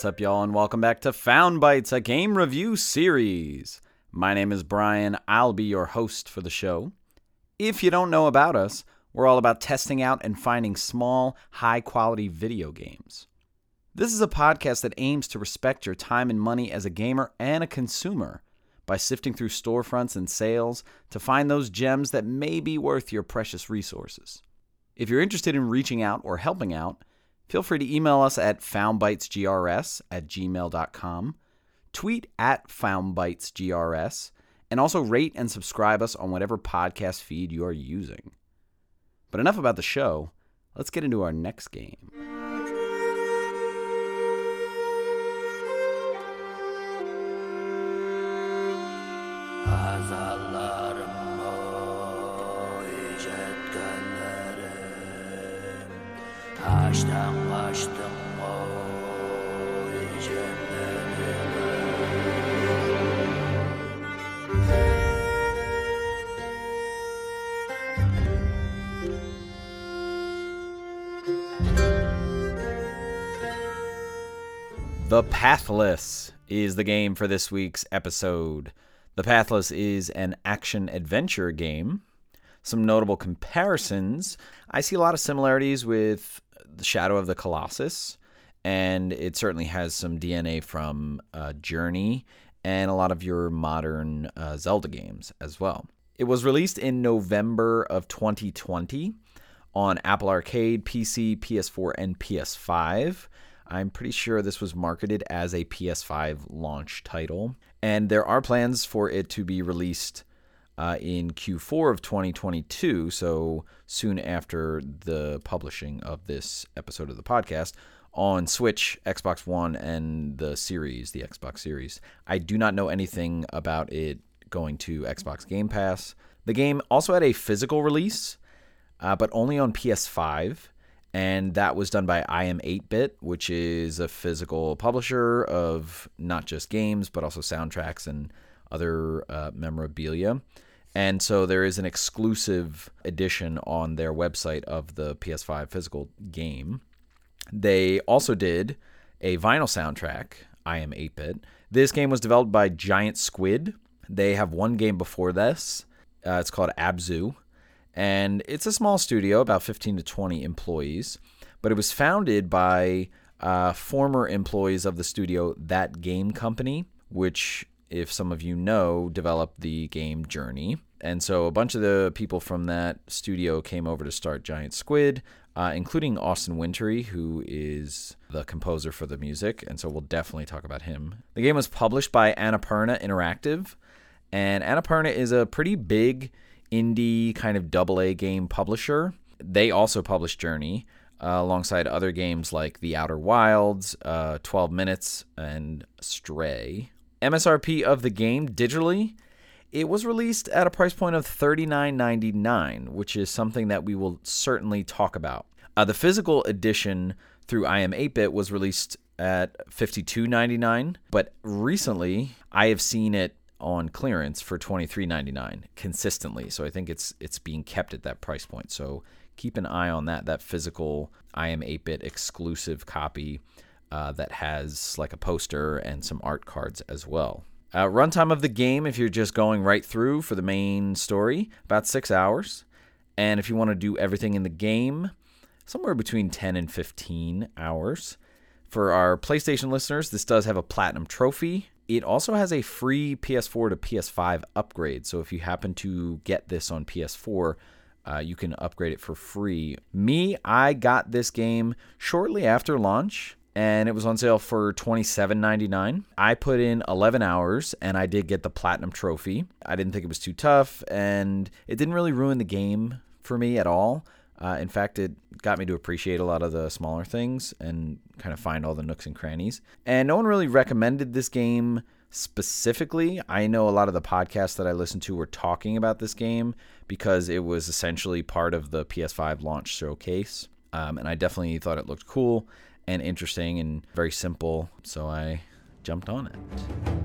What's up, y'all, and welcome back to Found Bytes, a game review series. My name is Brian. I'll be your host for the show. If you don't know about us, we're all about testing out and finding small, high quality video games. This is a podcast that aims to respect your time and money as a gamer and a consumer by sifting through storefronts and sales to find those gems that may be worth your precious resources. If you're interested in reaching out or helping out, feel free to email us at foundbytesgrs at gmail.com, tweet at foundbytesgrs, and also rate and subscribe us on whatever podcast feed you are using. But enough about the show. Let's get into our next game. The Pathless is the game for this week's episode. The Pathless is an action adventure game. Some notable comparisons. I see a lot of similarities with The Shadow of the Colossus, and it certainly has some DNA from uh, Journey and a lot of your modern uh, Zelda games as well. It was released in November of 2020 on Apple Arcade, PC, PS4, and PS5. I'm pretty sure this was marketed as a PS5 launch title. And there are plans for it to be released uh, in Q4 of 2022, so soon after the publishing of this episode of the podcast, on Switch, Xbox One, and the series, the Xbox Series. I do not know anything about it going to Xbox Game Pass. The game also had a physical release, uh, but only on PS5 and that was done by iam8bit, which is a physical publisher of not just games but also soundtracks and other uh, memorabilia. And so there is an exclusive edition on their website of the PS5 physical game. They also did a vinyl soundtrack, iam8bit. This game was developed by Giant Squid. They have one game before this. Uh, it's called Abzu and it's a small studio, about 15 to 20 employees, but it was founded by uh, former employees of the studio thatgamecompany, which, if some of you know, developed the game Journey. And so a bunch of the people from that studio came over to start Giant Squid, uh, including Austin Wintory, who is the composer for the music. And so we'll definitely talk about him. The game was published by Annapurna Interactive, and Annapurna is a pretty big indie kind of double A game publisher. They also publish Journey uh, alongside other games like The Outer Wilds, uh, 12 Minutes, and Stray. MSRP of the game digitally, it was released at a price point of $39.99, which is something that we will certainly talk about. Uh, the physical edition through iam8bit was released at $52.99, but recently I have seen it on clearance for $23.99 consistently. So I think it's it's being kept at that price point. So keep an eye on that. That physical iam8bit exclusive copy uh, that has like a poster and some art cards as well. Uh, runtime of the game, if you're just going right through for the main story, about six hours. And if you want to do everything in the game, somewhere between 10 and 15 hours. For our PlayStation listeners, this does have a platinum trophy. It also has a free PS4 to PS5 upgrade. So if you happen to get this on PS4, uh, you can upgrade it for free. Me, I got this game shortly after launch and it was on sale for $27.99. I put in 11 hours and I did get the platinum trophy. I didn't think it was too tough and it didn't really ruin the game for me at all. Uh, in fact, it got me to appreciate a lot of the smaller things and kind of find all the nooks and crannies. And no one really recommended this game specifically. I know a lot of the podcasts that I listened to were talking about this game because it was essentially part of the PS5 launch showcase. Um, and I definitely thought it looked cool and interesting and very simple. So I jumped on it.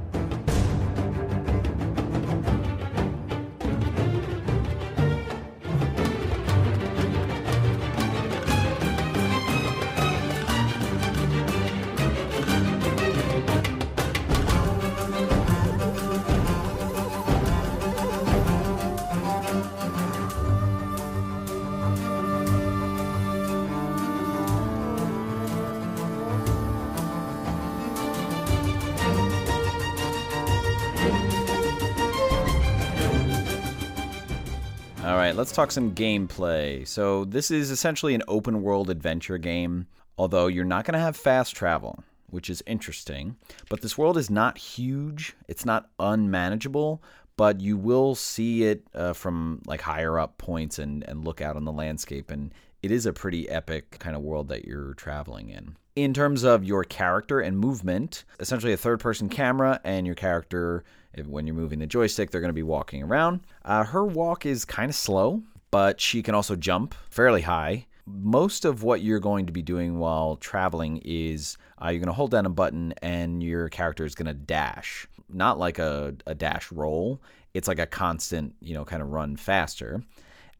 Right, let's talk some gameplay. So, this is essentially an open world adventure game, although you're not going to have fast travel, which is interesting. But this world is not huge, it's not unmanageable, but you will see it uh, from like higher up points and, and look out on the landscape. And it is a pretty epic kind of world that you're traveling in. In terms of your character and movement, essentially a third person camera, and your character, when you're moving the joystick, they're going to be walking around. Uh, her walk is kind of slow, but she can also jump fairly high. Most of what you're going to be doing while traveling is uh, you're going to hold down a button and your character is going to dash. Not like a, a dash roll, it's like a constant, you know, kind of run faster.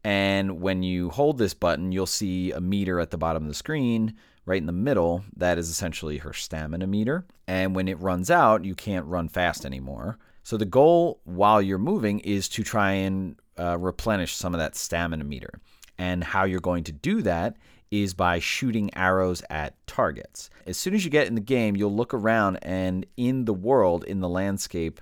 And when you hold this button, you'll see a meter at the bottom of the screen, right in the middle. That is essentially her stamina meter. And when it runs out, you can't run fast anymore. So the goal while you're moving is to try and uh, replenish some of that stamina meter. And how you're going to do that is by shooting arrows at targets. As soon as you get in the game, you'll look around, and in the world, in the landscape,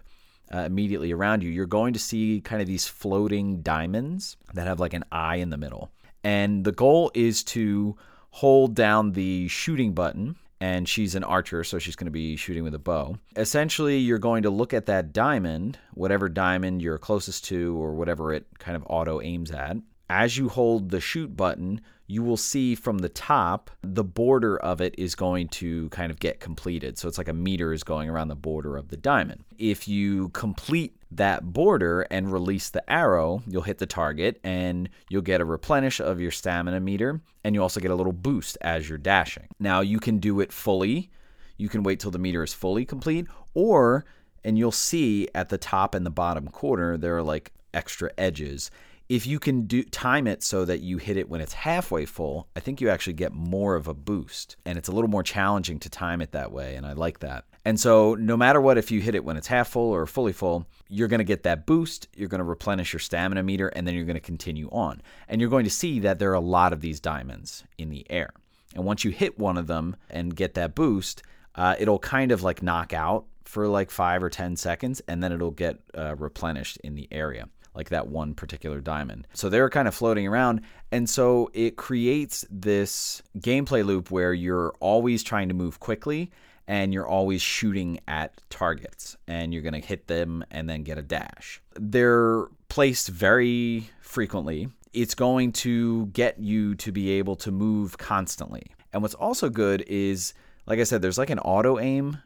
uh, immediately around you, you're going to see kind of these floating diamonds that have like an eye in the middle. And the goal is to hold down the shooting button. And she's an archer, so she's going to be shooting with a bow. Essentially, you're going to look at that diamond, whatever diamond you're closest to, or whatever it kind of auto aims at. As you hold the shoot button, you will see from the top the border of it is going to kind of get completed. So it's like a meter is going around the border of the diamond. If you complete that border and release the arrow, you'll hit the target and you'll get a replenish of your stamina meter and you also get a little boost as you're dashing. Now you can do it fully. You can wait till the meter is fully complete or and you'll see at the top and the bottom corner there are like extra edges if you can do time it so that you hit it when it's halfway full, I think you actually get more of a boost. And it's a little more challenging to time it that way, and I like that. And so no matter what if you hit it when it's half full or fully full, you're going to get that boost, you're going to replenish your stamina meter and then you're going to continue on. And you're going to see that there are a lot of these diamonds in the air. And once you hit one of them and get that boost, uh, it'll kind of like knock out for like five or 10 seconds, and then it'll get uh, replenished in the area like that one particular diamond. So they're kind of floating around. And so it creates this gameplay loop where you're always trying to move quickly and you're always shooting at targets and you're going to hit them and then get a dash. They're placed very frequently. It's going to get you to be able to move constantly. And what's also good is, like I said, there's like an auto aim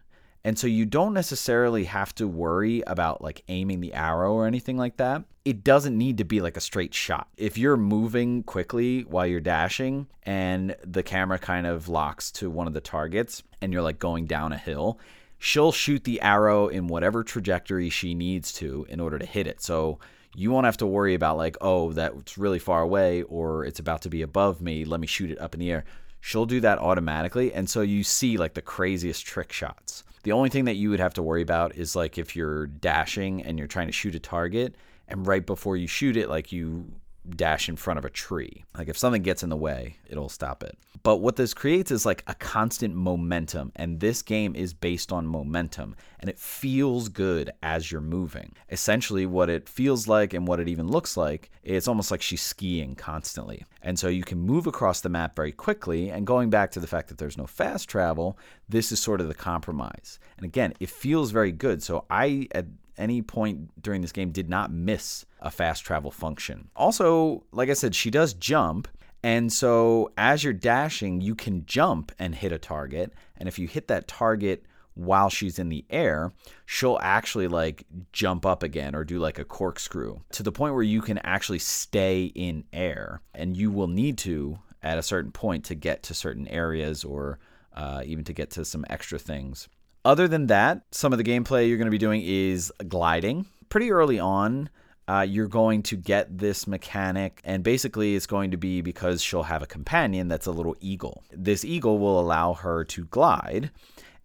and so you don't necessarily have to worry about like aiming the arrow or anything like that. It doesn't need to be like a straight shot. If you're moving quickly while you're dashing and the camera kind of locks to one of the targets and you're like going down a hill, she'll shoot the arrow in whatever trajectory she needs to in order to hit it. So you won't have to worry about like, oh, that's really far away or it's about to be above me. Let me shoot it up in the air. She'll do that automatically. And so you see like the craziest trick shots. The only thing that you would have to worry about is like if you're dashing and you're trying to shoot a target, and right before you shoot it, like you dash in front of a tree. Like if something gets in the way, it'll stop it. But what this creates is like a constant momentum, and this game is based on momentum, and it feels good as you're moving. Essentially, what it feels like and what it even looks like, it's almost like she's skiing constantly. And so you can move across the map very quickly. And going back to the fact that there's no fast travel, this is sort of the compromise. And again, it feels very good. So I, at any point during this game did not miss a fast travel function. Also, like I said, she does jump. And so as you're dashing, you can jump and hit a target. And if you hit that target while she's in the air, she'll actually like jump up again or do like a corkscrew to the point where you can actually stay in air. And you will need to at a certain point to get to certain areas or uh, even to get to some extra things. Other than that, some of the gameplay you're going to be doing is gliding. Pretty early on, uh, you're going to get this mechanic, and basically, it's going to be because she'll have a companion that's a little eagle. This eagle will allow her to glide.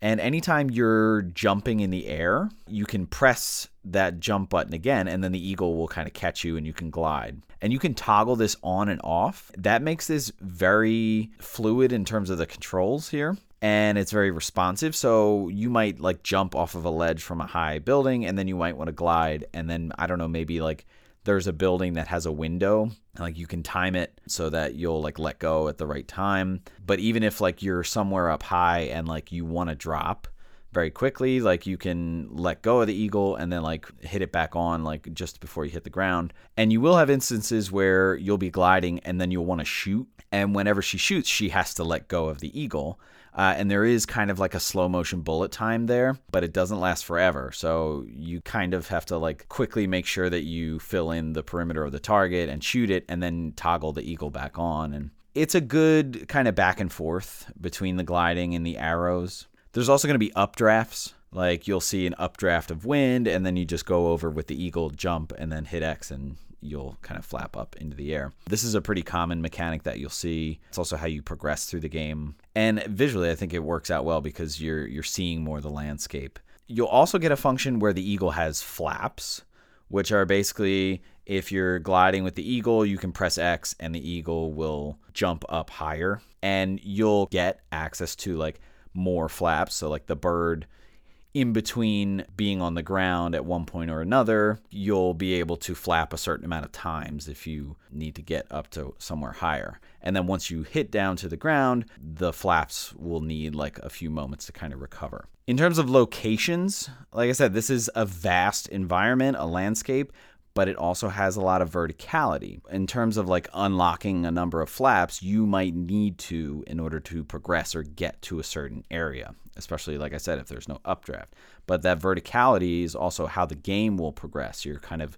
And anytime you're jumping in the air, you can press that jump button again, and then the eagle will kind of catch you and you can glide. And you can toggle this on and off. That makes this very fluid in terms of the controls here and it's very responsive. So you might like jump off of a ledge from a high building, and then you might want to glide, and then I don't know, maybe like there's a building that has a window like you can time it so that you'll like let go at the right time. But even if like you're somewhere up high and like you want to drop very quickly like you can let go of the eagle and then like hit it back on like just before you hit the ground. And you will have instances where you'll be gliding and then you'll want to shoot. And whenever she shoots she has to let go of the eagle uh, and there is kind of like a slow motion bullet time there, but it doesn't last forever. So you kind of have to like quickly make sure that you fill in the perimeter of the target and shoot it, and then toggle the eagle back on. And it's a good kind of back and forth between the gliding and the arrows. There's also going to be updrafts. Like you'll see an updraft of wind, and then you just go over with the eagle, jump, and then hit X, and you'll kind of flap up into the air. This is a pretty common mechanic that you'll see. It's also how you progress through the game. And visually, I think it works out well because you're you're seeing more of the landscape. You'll also get a function where the eagle has flaps, which are basically if you're gliding with the eagle, you can press X and the eagle will jump up higher and you'll get access to like more flaps. So like the bird in between being on the ground at one point or another, you'll be able to flap a certain amount of times if you need to get up to somewhere higher. And then once you hit down to the ground, the flaps will need like a few moments to kind of recover. In terms of locations, like I said, this is a vast environment, a landscape, but it also has a lot of verticality. In terms of like unlocking a number of flaps, you might need to in order to progress or get to a certain area especially like I said, if there's no updraft. But that verticality is also how the game will progress. You're kind of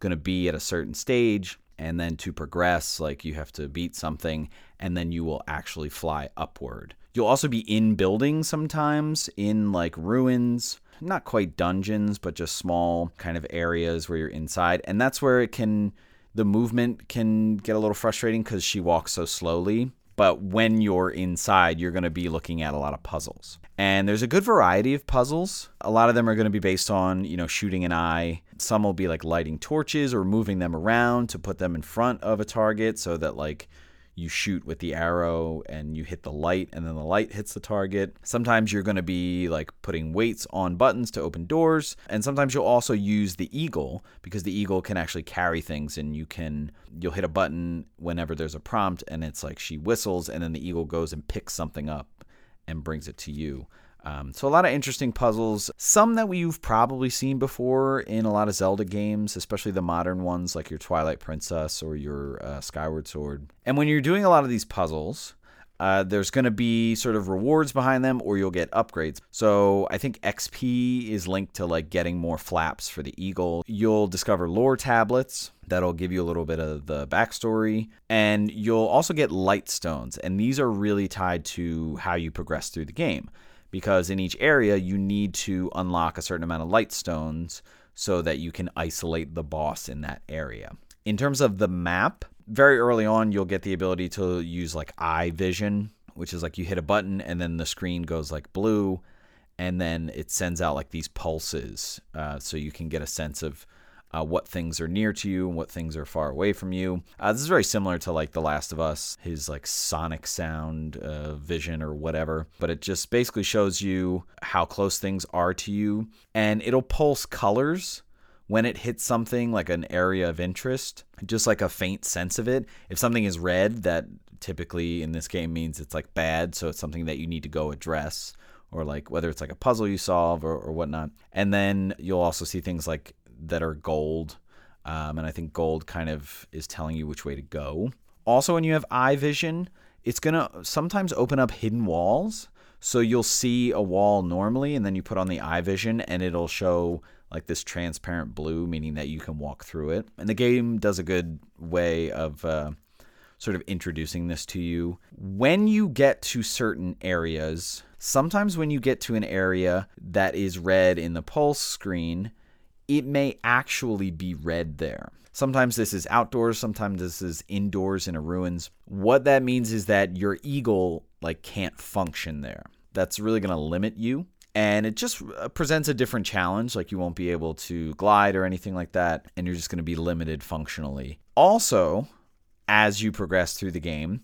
going to be at a certain stage, and then to progress, like you have to beat something, and then you will actually fly upward. You'll also be in buildings sometimes, in like ruins, not quite dungeons, but just small kind of areas where you're inside. And that's where it can, the movement can get a little frustrating because she walks so slowly but when you're inside, you're going to be looking at a lot of puzzles. And there's a good variety of puzzles. A lot of them are going to be based on, you know, shooting an eye. Some will be like lighting torches or moving them around to put them in front of a target so that like you shoot with the arrow and you hit the light and then the light hits the target. Sometimes you're going to be like putting weights on buttons to open doors and sometimes you'll also use the eagle because the eagle can actually carry things and you can you'll hit a button whenever there's a prompt and it's like she whistles and then the eagle goes and picks something up and brings it to you. Um, so a lot of interesting puzzles, some that we've probably seen before in a lot of Zelda games, especially the modern ones like your Twilight Princess or your uh, Skyward Sword. And when you're doing a lot of these puzzles, uh, there's going to be sort of rewards behind them, or you'll get upgrades. So I think XP is linked to like getting more flaps for the eagle. You'll discover lore tablets that'll give you a little bit of the backstory, and you'll also get light stones, and these are really tied to how you progress through the game because in each area you need to unlock a certain amount of light stones so that you can isolate the boss in that area. In terms of the map, very early on you'll get the ability to use like eye vision, which is like you hit a button and then the screen goes like blue and then it sends out like these pulses uh, so you can get a sense of uh, what things are near to you and what things are far away from you. Uh, this is very similar to like The Last of Us, his like sonic sound uh, vision or whatever, but it just basically shows you how close things are to you and it'll pulse colors when it hits something like an area of interest, just like a faint sense of it. If something is red, that typically in this game means it's like bad, so it's something that you need to go address or like whether it's like a puzzle you solve or, or whatnot. And then you'll also see things like that are gold. Um, and I think gold kind of is telling you which way to go. Also, when you have eye vision, it's going to sometimes open up hidden walls. So you'll see a wall normally, and then you put on the eye vision, and it'll show like this transparent blue, meaning that you can walk through it. And the game does a good way of uh, sort of introducing this to you. When you get to certain areas, sometimes when you get to an area that is red in the pulse screen, it may actually be red there. Sometimes this is outdoors, sometimes this is indoors in a ruins. What that means is that your eagle like can't function there. That's really going to limit you and it just uh, presents a different challenge like you won't be able to glide or anything like that and you're just going to be limited functionally. Also, as you progress through the game,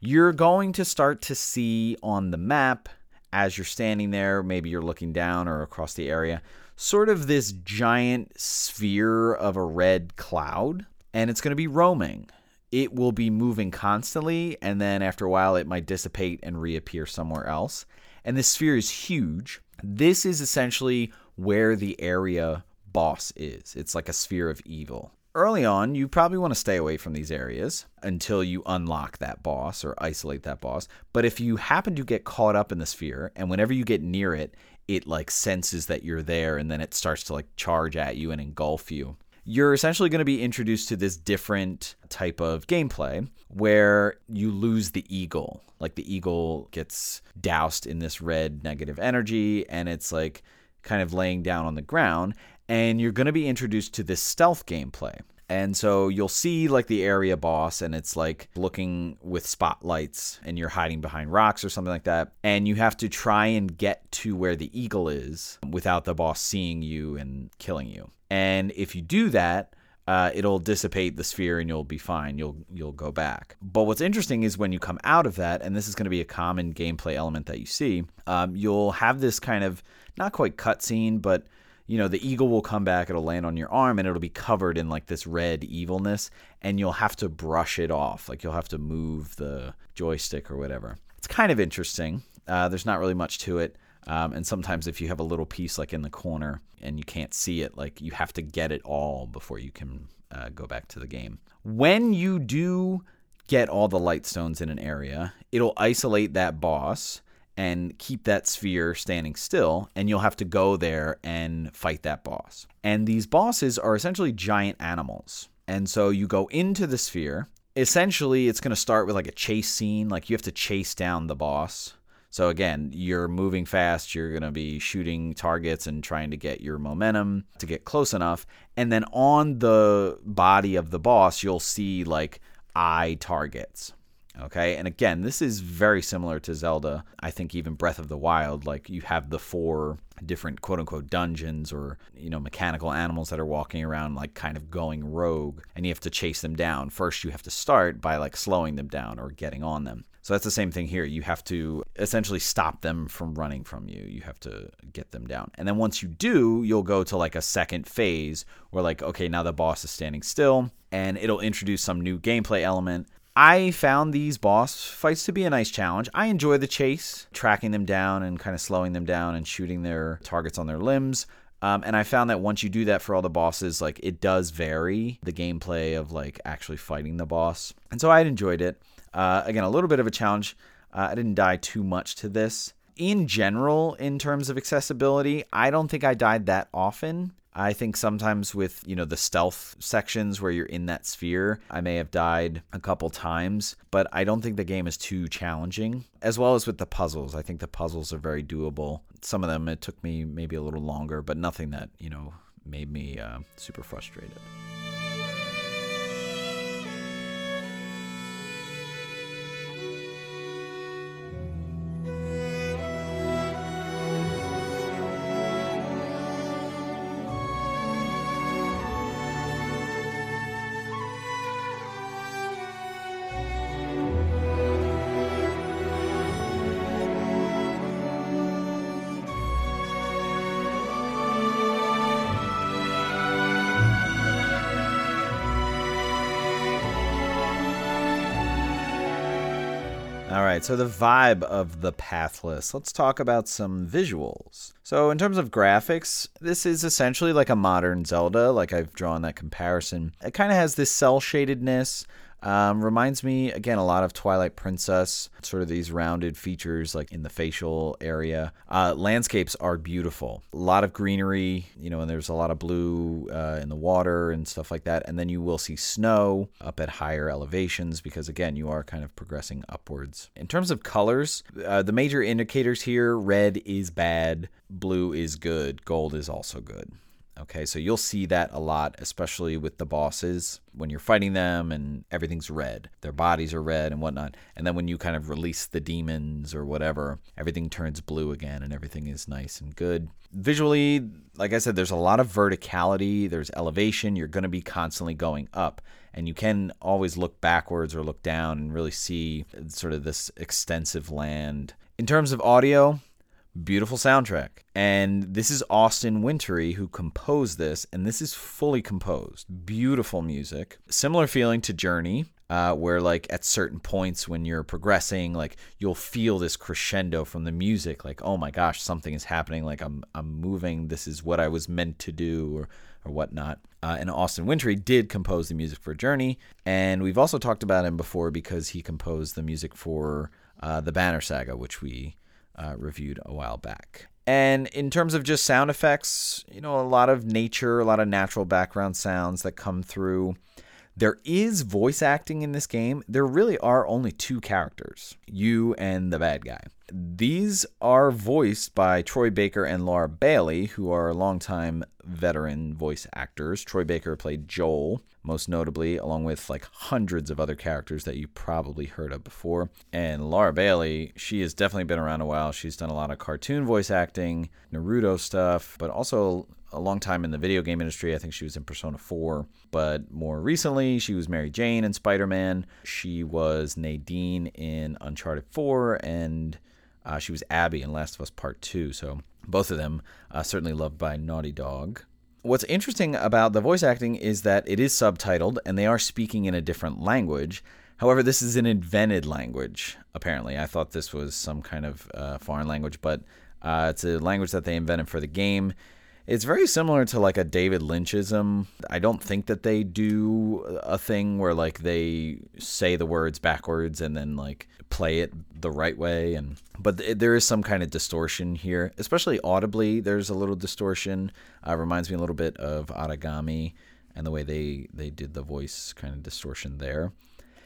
you're going to start to see on the map as you're standing there, maybe you're looking down or across the area, sort of this giant sphere of a red cloud, and it's going to be roaming. It will be moving constantly, and then after a while, it might dissipate and reappear somewhere else. And this sphere is huge. This is essentially where the area boss is. It's like a sphere of evil. Early on, you probably want to stay away from these areas until you unlock that boss or isolate that boss. But if you happen to get caught up in the sphere, and whenever you get near it, it like senses that you're there and then it starts to like charge at you and engulf you. You're essentially going to be introduced to this different type of gameplay where you lose the eagle. Like the eagle gets doused in this red negative energy and it's like kind of laying down on the ground and you're going to be introduced to this stealth gameplay. And so you'll see like the area boss, and it's like looking with spotlights, and you're hiding behind rocks or something like that. And you have to try and get to where the eagle is without the boss seeing you and killing you. And if you do that, uh, it'll dissipate the sphere and you'll be fine. You'll you'll go back. But what's interesting is when you come out of that, and this is going to be a common gameplay element that you see, um, you'll have this kind of not quite cutscene, but you know, the eagle will come back, it'll land on your arm, and it'll be covered in like this red evilness, and you'll have to brush it off. Like you'll have to move the joystick or whatever. It's kind of interesting. Uh, there's not really much to it. Um, and sometimes if you have a little piece like in the corner and you can't see it, like you have to get it all before you can uh, go back to the game. When you do get all the light stones in an area, it'll isolate that boss and keep that sphere standing still, and you'll have to go there and fight that boss. And these bosses are essentially giant animals. And so you go into the sphere. Essentially, it's going to start with like a chase scene, like you have to chase down the boss. So again, you're moving fast, you're going to be shooting targets and trying to get your momentum to get close enough. And then on the body of the boss, you'll see like eye targets. Okay, and again, this is very similar to Zelda. I think even Breath of the Wild, like you have the four different quote unquote dungeons or, you know, mechanical animals that are walking around, like kind of going rogue, and you have to chase them down. First, you have to start by like slowing them down or getting on them. So that's the same thing here. You have to essentially stop them from running from you. You have to get them down. And then once you do, you'll go to like a second phase where, like, okay, now the boss is standing still and it'll introduce some new gameplay element I found these boss fights to be a nice challenge. I enjoy the chase, tracking them down and kind of slowing them down and shooting their targets on their limbs. Um, and I found that once you do that for all the bosses, like it does vary the gameplay of like actually fighting the boss. And so I enjoyed it. Uh, again, a little bit of a challenge. Uh, I didn't die too much to this. In general, in terms of accessibility, I don't think I died that often. I think sometimes with, you know, the stealth sections where you're in that sphere, I may have died a couple times, but I don't think the game is too challenging. As well as with the puzzles. I think the puzzles are very doable. Some of them it took me maybe a little longer, but nothing that, you know, made me uh, super frustrated. Right, so the vibe of the Pathless. Let's talk about some visuals. So, in terms of graphics, this is essentially like a modern Zelda, like I've drawn that comparison. It kind of has this cell shadedness, um, reminds me again a lot of Twilight Princess, sort of these rounded features like in the facial area. Uh, landscapes are beautiful, a lot of greenery, you know, and there's a lot of blue uh, in the water and stuff like that. And then you will see snow up at higher elevations because again you are kind of progressing upwards. In terms of colors, uh, the major indicators here: red is bad, blue is good, gold is also good. Okay, so you'll see that a lot, especially with the bosses when you're fighting them and everything's red. Their bodies are red and whatnot. And then when you kind of release the demons or whatever, everything turns blue again and everything is nice and good. Visually, like I said, there's a lot of verticality, there's elevation. You're going to be constantly going up. And you can always look backwards or look down and really see sort of this extensive land. In terms of audio, Beautiful soundtrack. And this is Austin Wintory who composed this, and this is fully composed. Beautiful music. Similar feeling to Journey, uh, where like at certain points when you're progressing, like you'll feel this crescendo from the music, like oh my gosh, something is happening, like I'm I'm moving. This is what I was meant to do, or or whatnot. Uh, and Austin Wintory did compose the music for Journey, and we've also talked about him before because he composed the music for uh, the Banner Saga, which we uh, reviewed a while back. And in terms of just sound effects, you know, a lot of nature, a lot of natural background sounds that come through. There is voice acting in this game. There really are only two characters, you and the bad guy. These are voiced by Troy Baker and Laura Bailey, who are longtime veteran voice actors. Troy Baker played Joel, most notably, along with like hundreds of other characters that you probably heard of before. And Laura Bailey, she has definitely been around a while. She's done a lot of cartoon voice acting, Naruto stuff, but also a long time in the video game industry. I think she was in Persona 4, but more recently, she was Mary Jane in Spider Man. She was Nadine in Uncharted 4, and uh, she was Abby in Last of Us Part 2. So both of them uh, certainly loved by Naughty Dog. What's interesting about the voice acting is that it is subtitled and they are speaking in a different language. However, this is an invented language, apparently. I thought this was some kind of uh, foreign language, but uh, it's a language that they invented for the game. It's very similar to like a David Lynchism. I don't think that they do a thing where like they say the words backwards and then like play it the right way and but th- there is some kind of distortion here, especially audibly. There's a little distortion. Uh, reminds me a little bit of Aragami and the way they they did the voice kind of distortion there.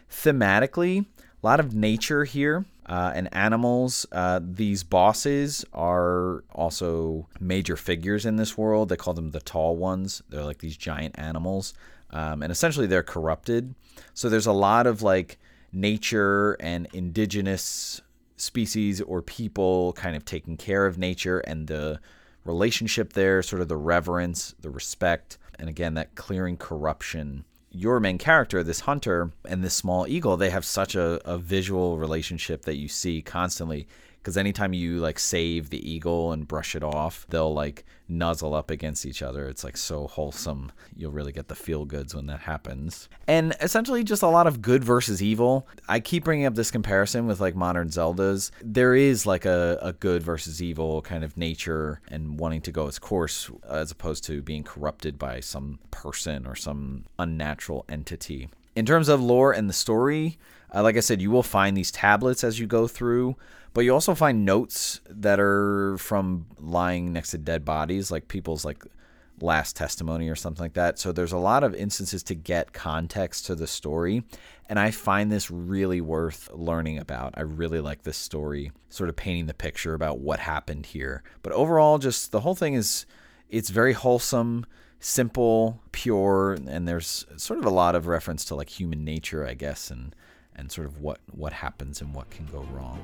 Thematically, a lot of nature here uh, and animals. Uh, these bosses are also major figures in this world. They call them the tall ones. They're like these giant animals, um, and essentially they're corrupted. So there's a lot of like nature and indigenous species or people kind of taking care of nature and the relationship there, sort of the reverence, the respect, and again that clearing corruption your main character, this hunter, and this small eagle, they have such a, a visual relationship that you see constantly. Because anytime you like save the eagle and brush it off, they'll like nuzzle up against each other. It's like so wholesome. You'll really get the feel goods when that happens. And essentially, just a lot of good versus evil. I keep bringing up this comparison with like modern Zeldas. There is like a, a good versus evil kind of nature and wanting to go its course as opposed to being corrupted by some person or some unnatural entity. In terms of lore and the story, uh, like I said, you will find these tablets as you go through, but you also find notes that are from lying next to dead bodies, like people's like last testimony or something like that. So there's a lot of instances to get context to the story, and I find this really worth learning about. I really like this story, sort of painting the picture about what happened here. But overall, just the whole thing is it's very wholesome simple, pure, and there's sort of a lot of reference to like human nature, I guess, and and sort of what what happens and what can go wrong.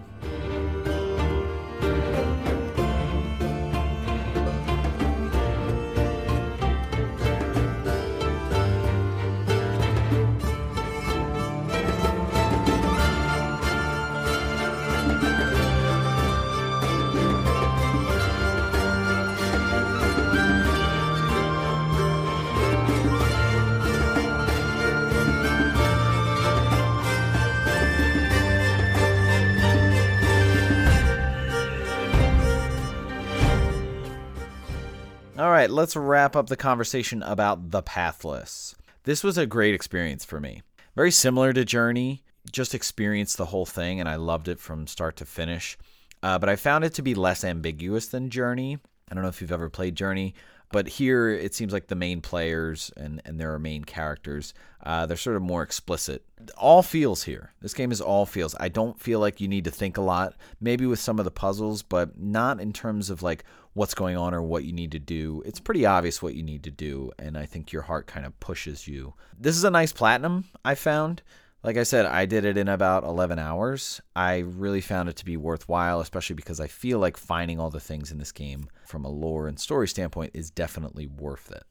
Right, let's wrap up the conversation about The Pathless. This was a great experience for me. Very similar to Journey, just experienced the whole thing and I loved it from start to finish. Uh, but I found it to be less ambiguous than Journey. I don't know if you've ever played Journey, but here it seems like the main players and, and there are main characters, uh, they're sort of more explicit. All feels here. This game is all feels. I don't feel like you need to think a lot, maybe with some of the puzzles, but not in terms of like what's going on or what you need to do. It's pretty obvious what you need to do, and I think your heart kind of pushes you. This is a nice platinum, I found. Like I said, I did it in about 11 hours. I really found it to be worthwhile, especially because I feel like finding all the things in this game from a lore and story standpoint is definitely worth it.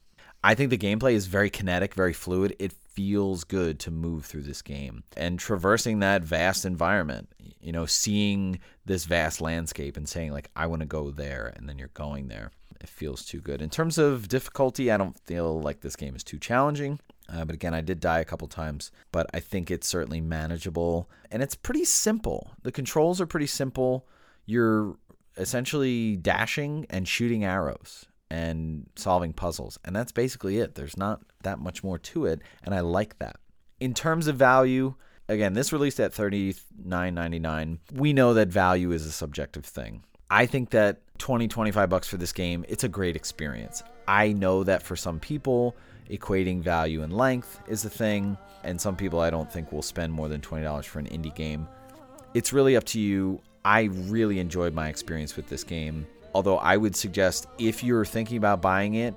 I think the gameplay is very kinetic, very fluid. It feels good to move through this game and traversing that vast environment. You know, seeing this vast landscape and saying like I want to go there and then you're going there. It feels too good. In terms of difficulty, I don't feel like this game is too challenging. Uh, but again, I did die a couple times, but I think it's certainly manageable and it's pretty simple. The controls are pretty simple. You're essentially dashing and shooting arrows and solving puzzles. And that's basically it. There's not that much more to it, and I like that. In terms of value, again, this released at $39.99. We know that value is a subjective thing. I think that 20 25 bucks for this game, it's a great experience. I know that for some people, equating value and length is a thing, and some people I don't think will spend more than $20 for an indie game. It's really up to you. I really enjoyed my experience with this game. Although I would suggest if you're thinking about buying it,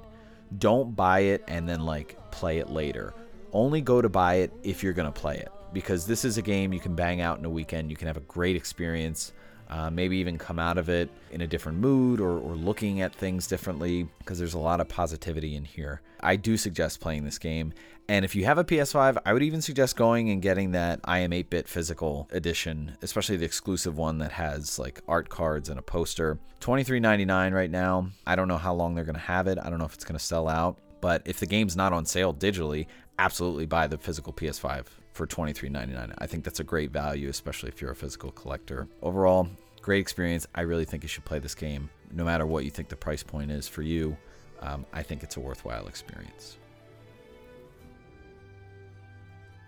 don't buy it and then like play it later. Only go to buy it if you're going to play it because this is a game you can bang out in a weekend. You can have a great experience. Uh, maybe even come out of it in a different mood or, or looking at things differently because there's a lot of positivity in here. I do suggest playing this game. And if you have a PS5, I would even suggest going and getting that iam8bit physical edition, especially the exclusive one that has like art cards and a poster. $23.99 right now. I don't know how long they're going to have it. I don't know if it's going to sell out. But if the game's not on sale digitally, absolutely buy the physical PS5 for $23.99. I think that's a great value, especially if you're a physical collector. Overall, great experience. I really think you should play this game, no matter what you think the price point is for you. Um, I think it's a worthwhile experience.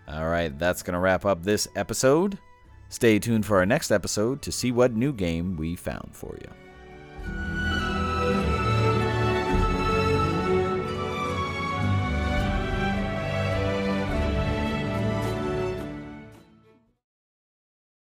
All right, that's going to wrap up this episode. Stay tuned for our next episode to see what new game we found for you.